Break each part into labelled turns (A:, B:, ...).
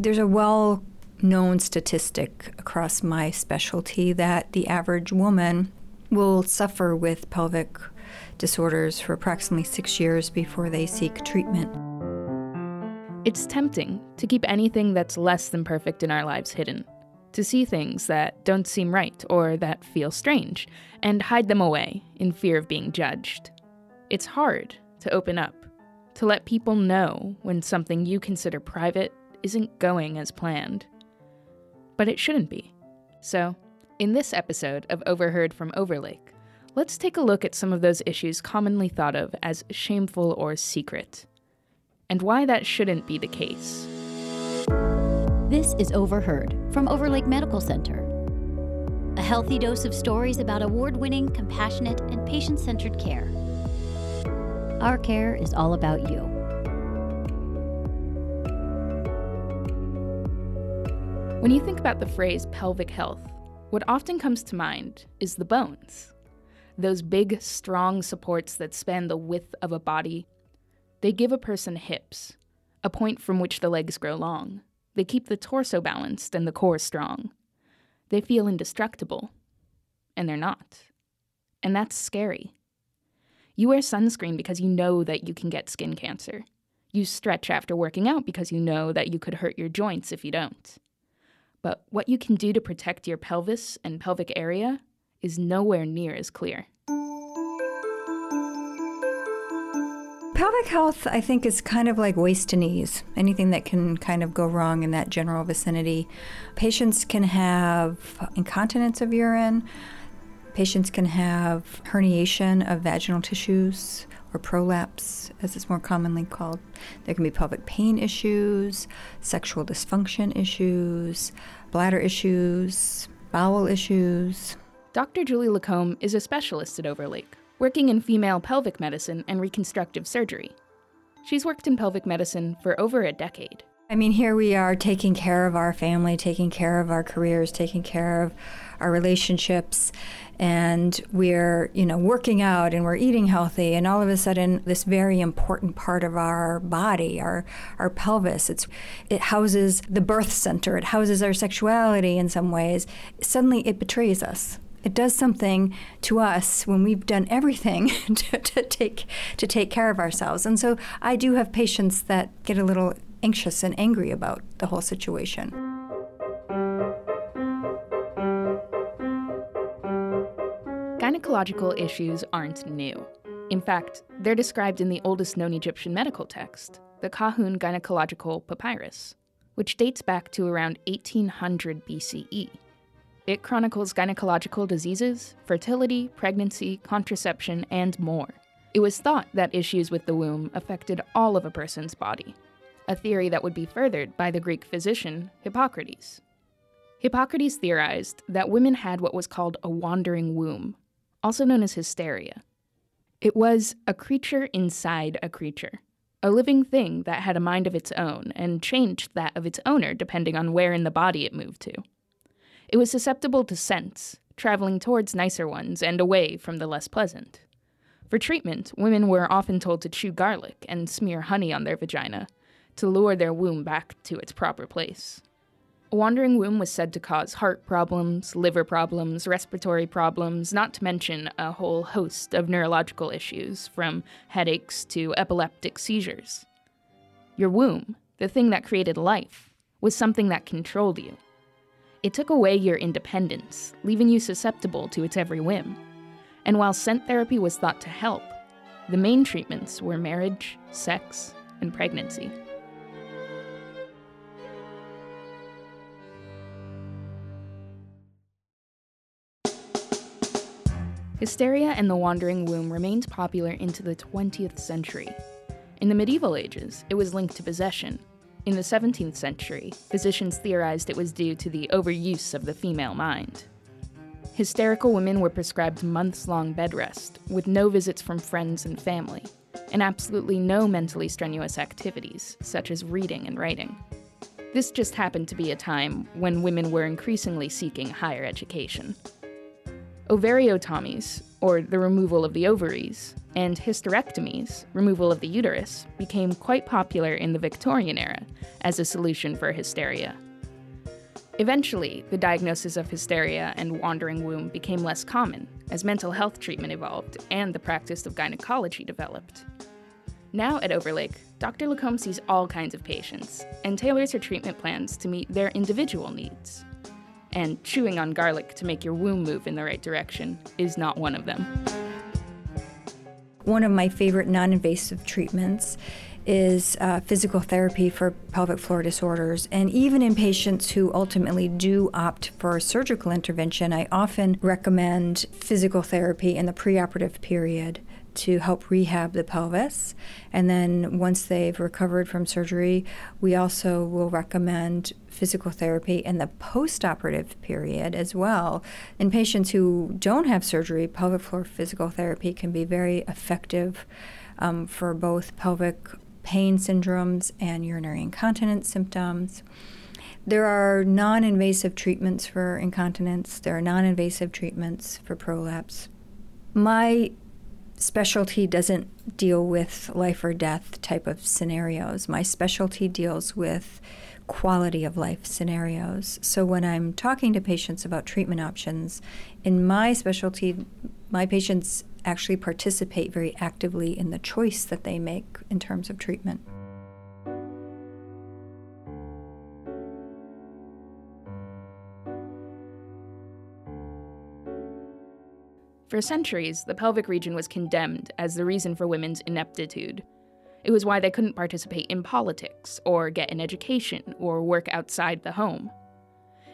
A: There's a well known statistic across my specialty that the average woman will suffer with pelvic disorders for approximately six years before they seek treatment.
B: It's tempting to keep anything that's less than perfect in our lives hidden, to see things that don't seem right or that feel strange, and hide them away in fear of being judged. It's hard to open up, to let people know when something you consider private isn't going as planned. But it shouldn't be. So, in this episode of Overheard from Overlake, let's take a look at some of those issues commonly thought of as shameful or secret, and why that shouldn't be the case.
C: This is Overheard from Overlake Medical Center. A healthy dose of stories about award winning, compassionate, and patient centered care. Our care is all about you.
B: When you think about the phrase pelvic health, what often comes to mind is the bones. Those big, strong supports that span the width of a body. They give a person hips, a point from which the legs grow long. They keep the torso balanced and the core strong. They feel indestructible. And they're not. And that's scary. You wear sunscreen because you know that you can get skin cancer. You stretch after working out because you know that you could hurt your joints if you don't. But what you can do to protect your pelvis and pelvic area is nowhere near as clear.
A: Pelvic health, I think, is kind of like waist to knees. Anything that can kind of go wrong in that general vicinity. Patients can have incontinence of urine. Patients can have herniation of vaginal tissues or prolapse, as it's more commonly called. There can be pelvic pain issues, sexual dysfunction issues, bladder issues, bowel issues.
B: Dr. Julie La Combe is a specialist at Overlake, working in female pelvic medicine and reconstructive surgery. She's worked in pelvic medicine for over a decade.
A: I mean, here we are taking care of our family, taking care of our careers, taking care of our relationships, and we're, you know, working out and we're eating healthy, and all of a sudden, this very important part of our body, our our pelvis, it's it houses the birth center, it houses our sexuality in some ways. Suddenly, it betrays us it does something to us when we've done everything to, to, take to take care of ourselves. And so I do have patients that get a little anxious and angry about the whole situation.
B: Gynecological issues aren't new. In fact, they're described in the oldest known Egyptian medical text, the Kahun Gynecological Papyrus, which dates back to around 1800 BCE. It chronicles gynecological diseases, fertility, pregnancy, contraception, and more. It was thought that issues with the womb affected all of a person's body, a theory that would be furthered by the Greek physician Hippocrates. Hippocrates theorized that women had what was called a wandering womb, also known as hysteria. It was a creature inside a creature, a living thing that had a mind of its own and changed that of its owner depending on where in the body it moved to. It was susceptible to scents, traveling towards nicer ones and away from the less pleasant. For treatment, women were often told to chew garlic and smear honey on their vagina, to lure their womb back to its proper place. A wandering womb was said to cause heart problems, liver problems, respiratory problems, not to mention a whole host of neurological issues, from headaches to epileptic seizures. Your womb, the thing that created life, was something that controlled you. It took away your independence, leaving you susceptible to its every whim. And while scent therapy was thought to help, the main treatments were marriage, sex, and pregnancy. Hysteria and the wandering womb remained popular into the 20th century. In the medieval ages, it was linked to possession. In the 17th century, physicians theorized it was due to the overuse of the female mind. Hysterical women were prescribed months long bed rest, with no visits from friends and family, and absolutely no mentally strenuous activities, such as reading and writing. This just happened to be a time when women were increasingly seeking higher education. Ovariotomies, or the removal of the ovaries, and hysterectomies, removal of the uterus, became quite popular in the Victorian era as a solution for hysteria. Eventually, the diagnosis of hysteria and wandering womb became less common as mental health treatment evolved and the practice of gynecology developed. Now at Overlake, Dr. La Combe sees all kinds of patients and tailors her treatment plans to meet their individual needs. And chewing on garlic to make your womb move in the right direction is not one of them.
A: One of my favorite non invasive treatments is uh, physical therapy for pelvic floor disorders. And even in patients who ultimately do opt for surgical intervention, I often recommend physical therapy in the preoperative period to help rehab the pelvis. And then once they've recovered from surgery, we also will recommend physical therapy in the postoperative period as well. In patients who don't have surgery, pelvic floor physical therapy can be very effective um, for both pelvic pain syndromes and urinary incontinence symptoms. There are non invasive treatments for incontinence, there are non invasive treatments for prolapse. My specialty doesn't deal with life or death type of scenarios. My specialty deals with quality of life scenarios. So when I'm talking to patients about treatment options, in my specialty, my patients actually participate very actively in the choice that they make in terms of treatment.
B: For centuries, the pelvic region was condemned as the reason for women's ineptitude. It was why they couldn't participate in politics, or get an education, or work outside the home.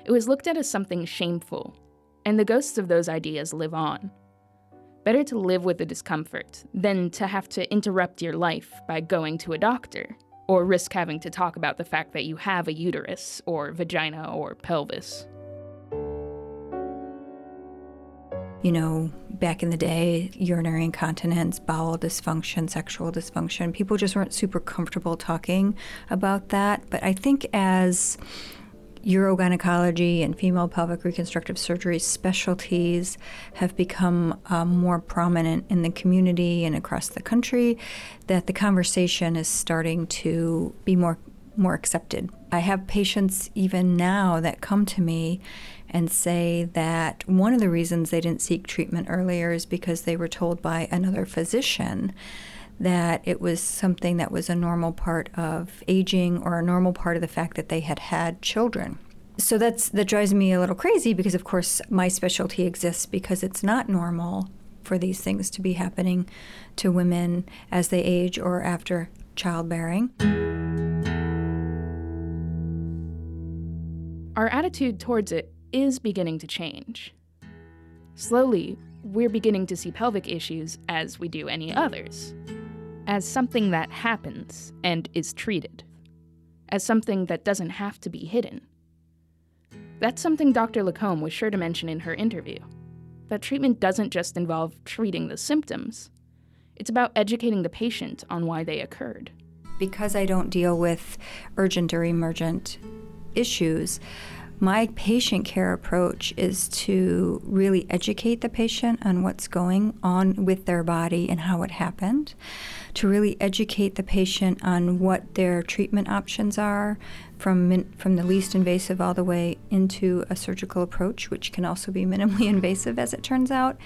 B: It was looked at as something shameful, and the ghosts of those ideas live on. Better to live with the discomfort than to have to interrupt your life by going to a doctor, or risk having to talk about the fact that you have a uterus, or vagina, or pelvis.
A: You know, back in the day, urinary incontinence, bowel dysfunction, sexual dysfunction, people just weren't super comfortable talking about that. But I think as urogynecology and female pelvic reconstructive surgery specialties have become um, more prominent in the community and across the country, that the conversation is starting to be more more accepted. I have patients even now that come to me and say that one of the reasons they didn't seek treatment earlier is because they were told by another physician that it was something that was a normal part of aging or a normal part of the fact that they had had children. So that's that drives me a little crazy because of course my specialty exists because it's not normal for these things to be happening to women as they age or after childbearing.
B: Our attitude towards it is beginning to change. Slowly, we're beginning to see pelvic issues as we do any others, as something that happens and is treated, as something that doesn't have to be hidden. That's something Dr. La Combe was sure to mention in her interview. That treatment doesn't just involve treating the symptoms, it's about educating the patient on why they occurred.
A: Because I don't deal with urgent or emergent issues, my patient care approach is to really educate the patient on what's going on with their body and how it happened, to really educate the patient on what their treatment options are from min- from the least invasive all the way into a surgical approach which can also be minimally invasive as it turns out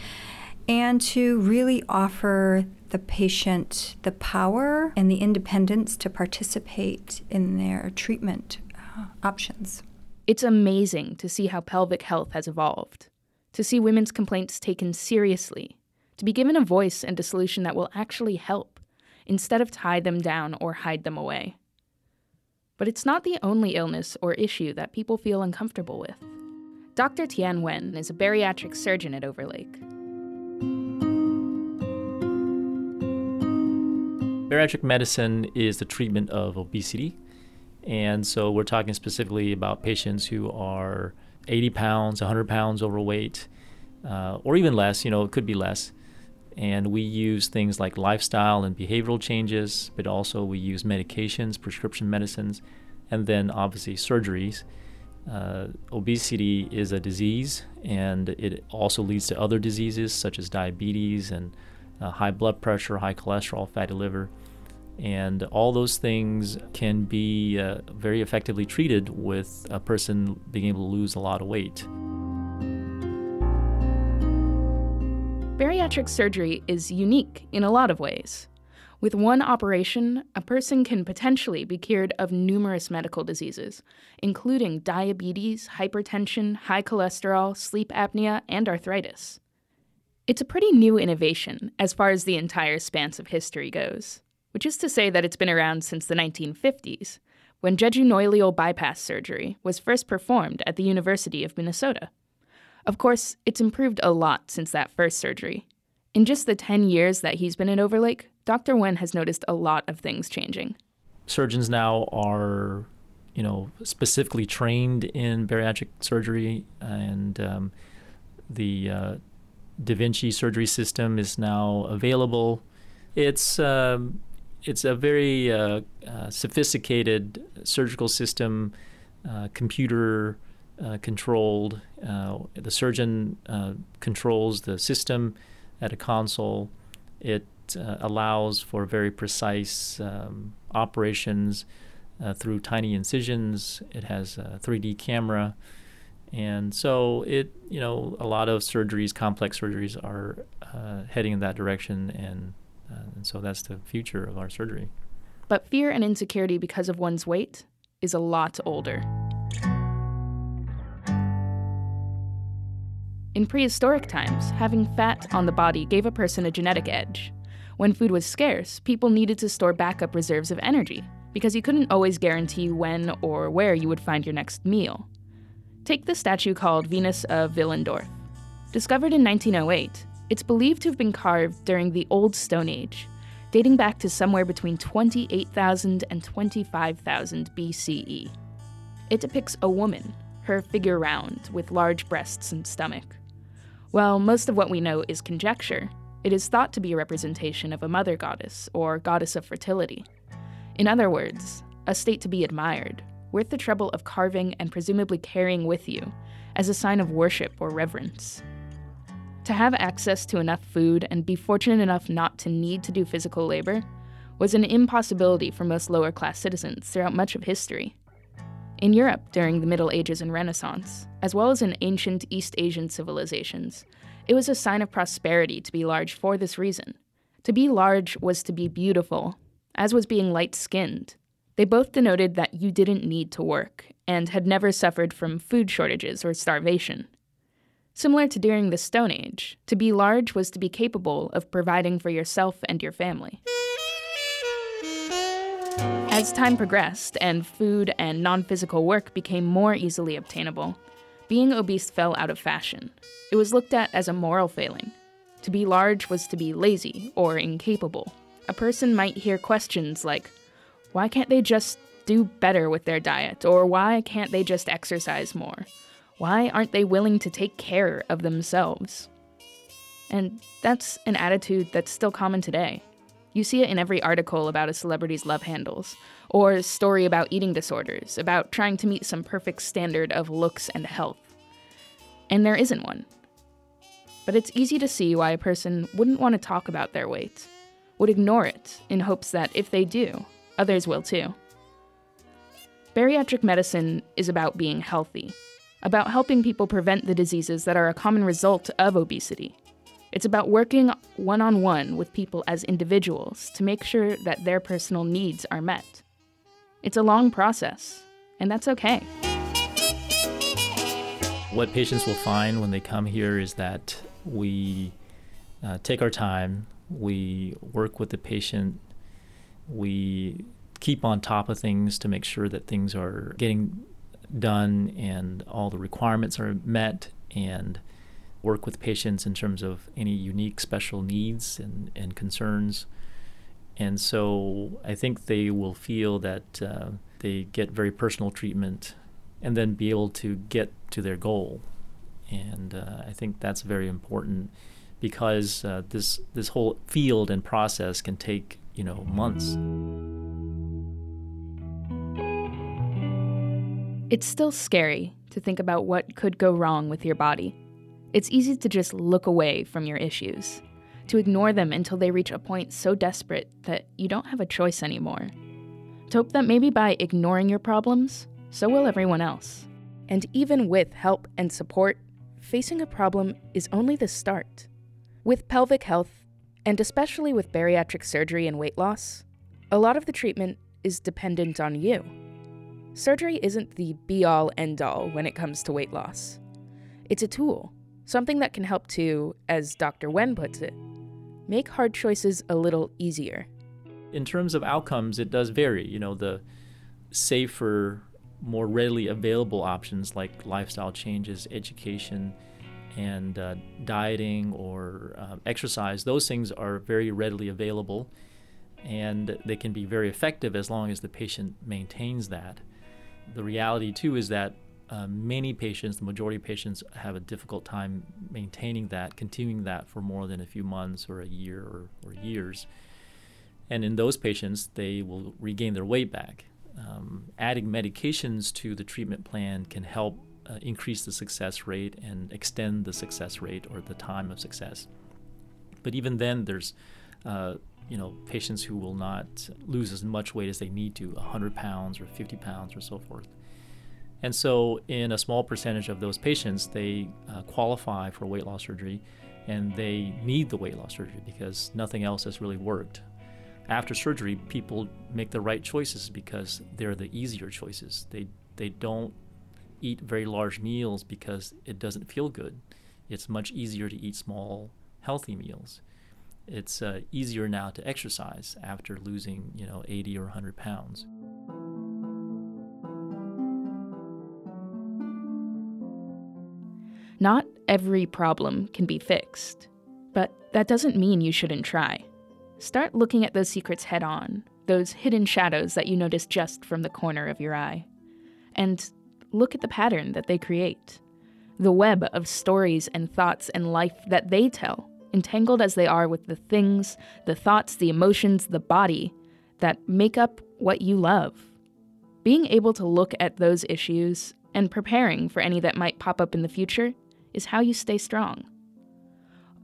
A: and to really offer the patient the power and the independence to participate in their treatment uh, options.
B: It's amazing to see how pelvic health has evolved, to see women's complaints taken seriously, to be given a voice and a solution that will actually help, instead of tie them down or hide them away. But it's not the only illness or issue that people feel uncomfortable with. Dr. Thien Nguyen is a bariatric surgeon at Overlake.
D: Bariatric medicine is the treatment of obesity and so we're talking specifically about patients who are 80 pounds, 100 pounds overweight, uh, or even less, you know, it could be less. And we use things like lifestyle and behavioral changes, but also we use medications, prescription medicines, and then obviously surgeries. Uh, obesity is a disease, and it also leads to other diseases such as diabetes and uh, high blood pressure, high cholesterol, fatty liver. And all those things can be uh, very effectively treated with a person being able to lose a lot of weight.
B: Bariatric surgery is unique in a lot of ways. With one operation, a person can potentially be cured of numerous medical diseases, including diabetes, hypertension, high cholesterol, sleep apnea, and arthritis. It's a pretty new innovation as far as the entire span of history goes, which is to say that it's been around since the 1950s, when jejunoileal bypass surgery was first performed at the University of Minnesota. Of course, it's improved a lot since that first surgery. In just the 10 years that he's been in Overlake, Dr. Nguyen has noticed a lot of things changing.
D: Surgeons now are, you know, specifically trained in bariatric surgery, and um, the uh, Da Vinci surgery system is now available. It's um, it's a very uh, uh, sophisticated surgical system, uh, computer uh, controlled. Uh, the surgeon controls the system at a console. It allows for very precise um, operations through tiny incisions. It has a 3D camera. And so it, you know, a lot of surgeries, complex surgeries, are uh, heading in that direction, and, Uh, and so that's the future of our surgery.
B: But fear and insecurity because of one's weight is a lot older. In prehistoric times, having fat on the body gave a person a genetic edge. When food was scarce, people needed to store backup reserves of energy, because you couldn't always guarantee when or where you would find your next meal. Take the statue called Venus of Willendorf. Discovered in 1908, it's believed to have been carved during the Old Stone Age, dating back to somewhere between 28,000 and 25,000 BCE. It depicts a woman, her figure round, with large breasts and stomach. While most of what we know is conjecture, it is thought to be a representation of a mother goddess or goddess of fertility. In other words, a state to be admired, worth the trouble of carving and presumably carrying with you as a sign of worship or reverence. To have access to enough food and be fortunate enough not to need to do physical labor was an impossibility for most lower class citizens throughout much of history. In Europe during the Middle Ages and Renaissance, as well as in ancient East Asian civilizations, it was a sign of prosperity to be large for this reason. To be large was to be beautiful, as was being light skinned. They both denoted that you didn't need to work and had never suffered from food shortages or starvation. Similar to during the Stone Age, to be large was to be capable of providing for yourself and your family. As time progressed and food and non physical work became more easily obtainable, being obese fell out of fashion. It was looked at as a moral failing. To be large was to be lazy or incapable. A person might hear questions like, why can't they just do better with their diet? Or why can't they just exercise more? Why aren't they willing to take care of themselves? And that's an attitude that's still common today. You see it in every article about a celebrity's love handles, or a story about eating disorders, about trying to meet some perfect standard of looks and health. And there isn't one. But it's easy to see why a person wouldn't want to talk about their weight, would ignore it in hopes that if they do, others will too. Bariatric medicine is about being healthy, about helping people prevent the diseases that are a common result of obesity it's about working one on one with people as individuals to make sure that their personal needs are met. It's a long process, and that's okay.
D: What patients will find when they come here is that we uh, take our time, we work with the patient, we keep on top of things to make sure that things are getting done and all the requirements are met and work with patients in terms of any unique special needs and, and concerns. And so I think they will feel that uh, they get very personal treatment and then be able to get to their goal. And uh, I think that's very important because uh, this this whole field and process can take you know months.
B: It's still scary to think about what could go wrong with your body. It's easy to just look away from your issues. to ignore them until they reach a point so desperate that you don't have a choice anymore. To hope that maybe by ignoring your problems, so will everyone else. And even with help and support, facing a problem is only the start. With pelvic health, and especially with bariatric surgery and weight loss, a lot of the treatment is dependent on you. Surgery isn't the be all end all when it comes to weight loss. It's a tool, something that can help to, as Dr. Nguyen puts it, make hard choices a little easier.
D: In terms of outcomes, it does vary. You know, the safer, more readily available options like lifestyle changes, education, and uh, dieting or uh, exercise, those things are very readily available and they can be very effective as long as the patient maintains that. The reality, too, is that uh, many patients, the majority of patients, have a difficult time maintaining that, continuing that for more than a few months or a year or, or years. And in those patients, they will regain their weight back. Um, adding medications to the treatment plan can help uh, increase the success rate and extend the success rate or the time of success. But even then, there's uh, you know patients who will not lose as much weight as they need to 100 pounds or 50 pounds or so forth. And so in a small percentage of those patients they uh, qualify for weight loss surgery and they need the weight loss surgery because nothing else has really worked. After surgery people make the right choices because they're the easier choices. They they don't eat very large meals because it doesn't feel good. It's much easier to eat small healthy meals it's uh, easier now to exercise after losing, you know, 80 or 100 pounds.
B: Not every problem can be fixed, but that doesn't mean you shouldn't try. Start looking at those secrets head on, those hidden shadows that you notice just from the corner of your eye. And look at the pattern that they create, the web of stories and thoughts and life that they tell entangled as they are with the things, the thoughts, the emotions, the body that make up what you love. Being able to look at those issues and preparing for any that might pop up in the future is how you stay strong.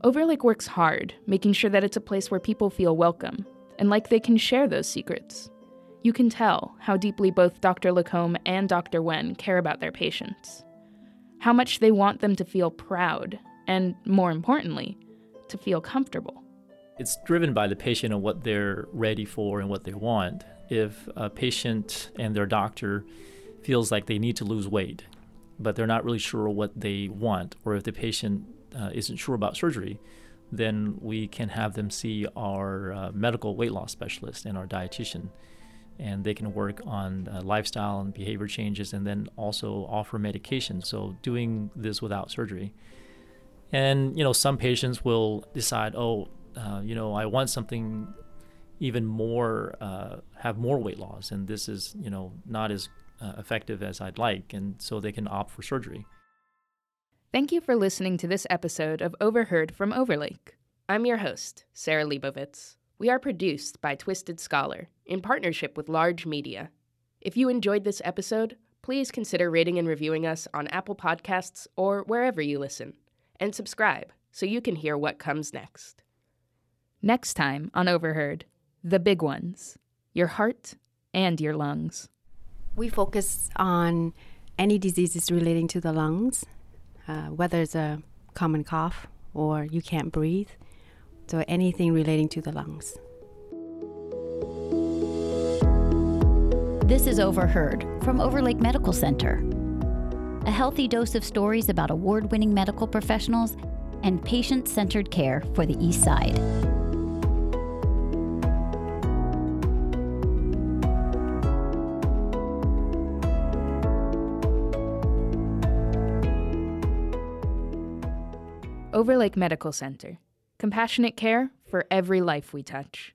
B: Overlake works hard, making sure that it's a place where people feel welcome and like they can share those secrets. You can tell how deeply both Dr. La Combe and Dr. Nguyen care about their patients, how much they want them to feel proud, and more importantly, to feel comfortable.
D: It's driven by the patient and what they're ready for and what they want. If a patient and their doctor feels like they need to lose weight, but they're not really sure what they want, or if the patient uh, isn't sure about surgery, then we can have them see our uh, medical weight loss specialist and our dietitian. And they can work on uh, lifestyle and behavior changes and then also offer medication. So, doing this without surgery. And you know, some patients will decide, oh, uh, you know, I want something even more, uh, have more weight loss, and this is you know not as uh, effective as I'd like, and so they can opt for surgery.
B: Thank you for listening to this episode of Overheard from Overlake. I'm your host, Sarah Leibovitz. We are produced by Twisted Scholar in partnership with Large Media. If you enjoyed this episode, please consider rating and reviewing us on Apple Podcasts or wherever you listen and subscribe so you can hear what comes next. Next time on Overheard, the big ones your heart and your lungs.
E: We focus on any diseases relating to the lungs, uh, whether it's a common cough or you can't breathe, so anything relating to the lungs.
C: This is Overheard from Overlake Medical Center a healthy dose of stories about award winning medical professionals and patient centered care for the East Side.
B: Overlake Medical Center. Compassionate care for every life we touch.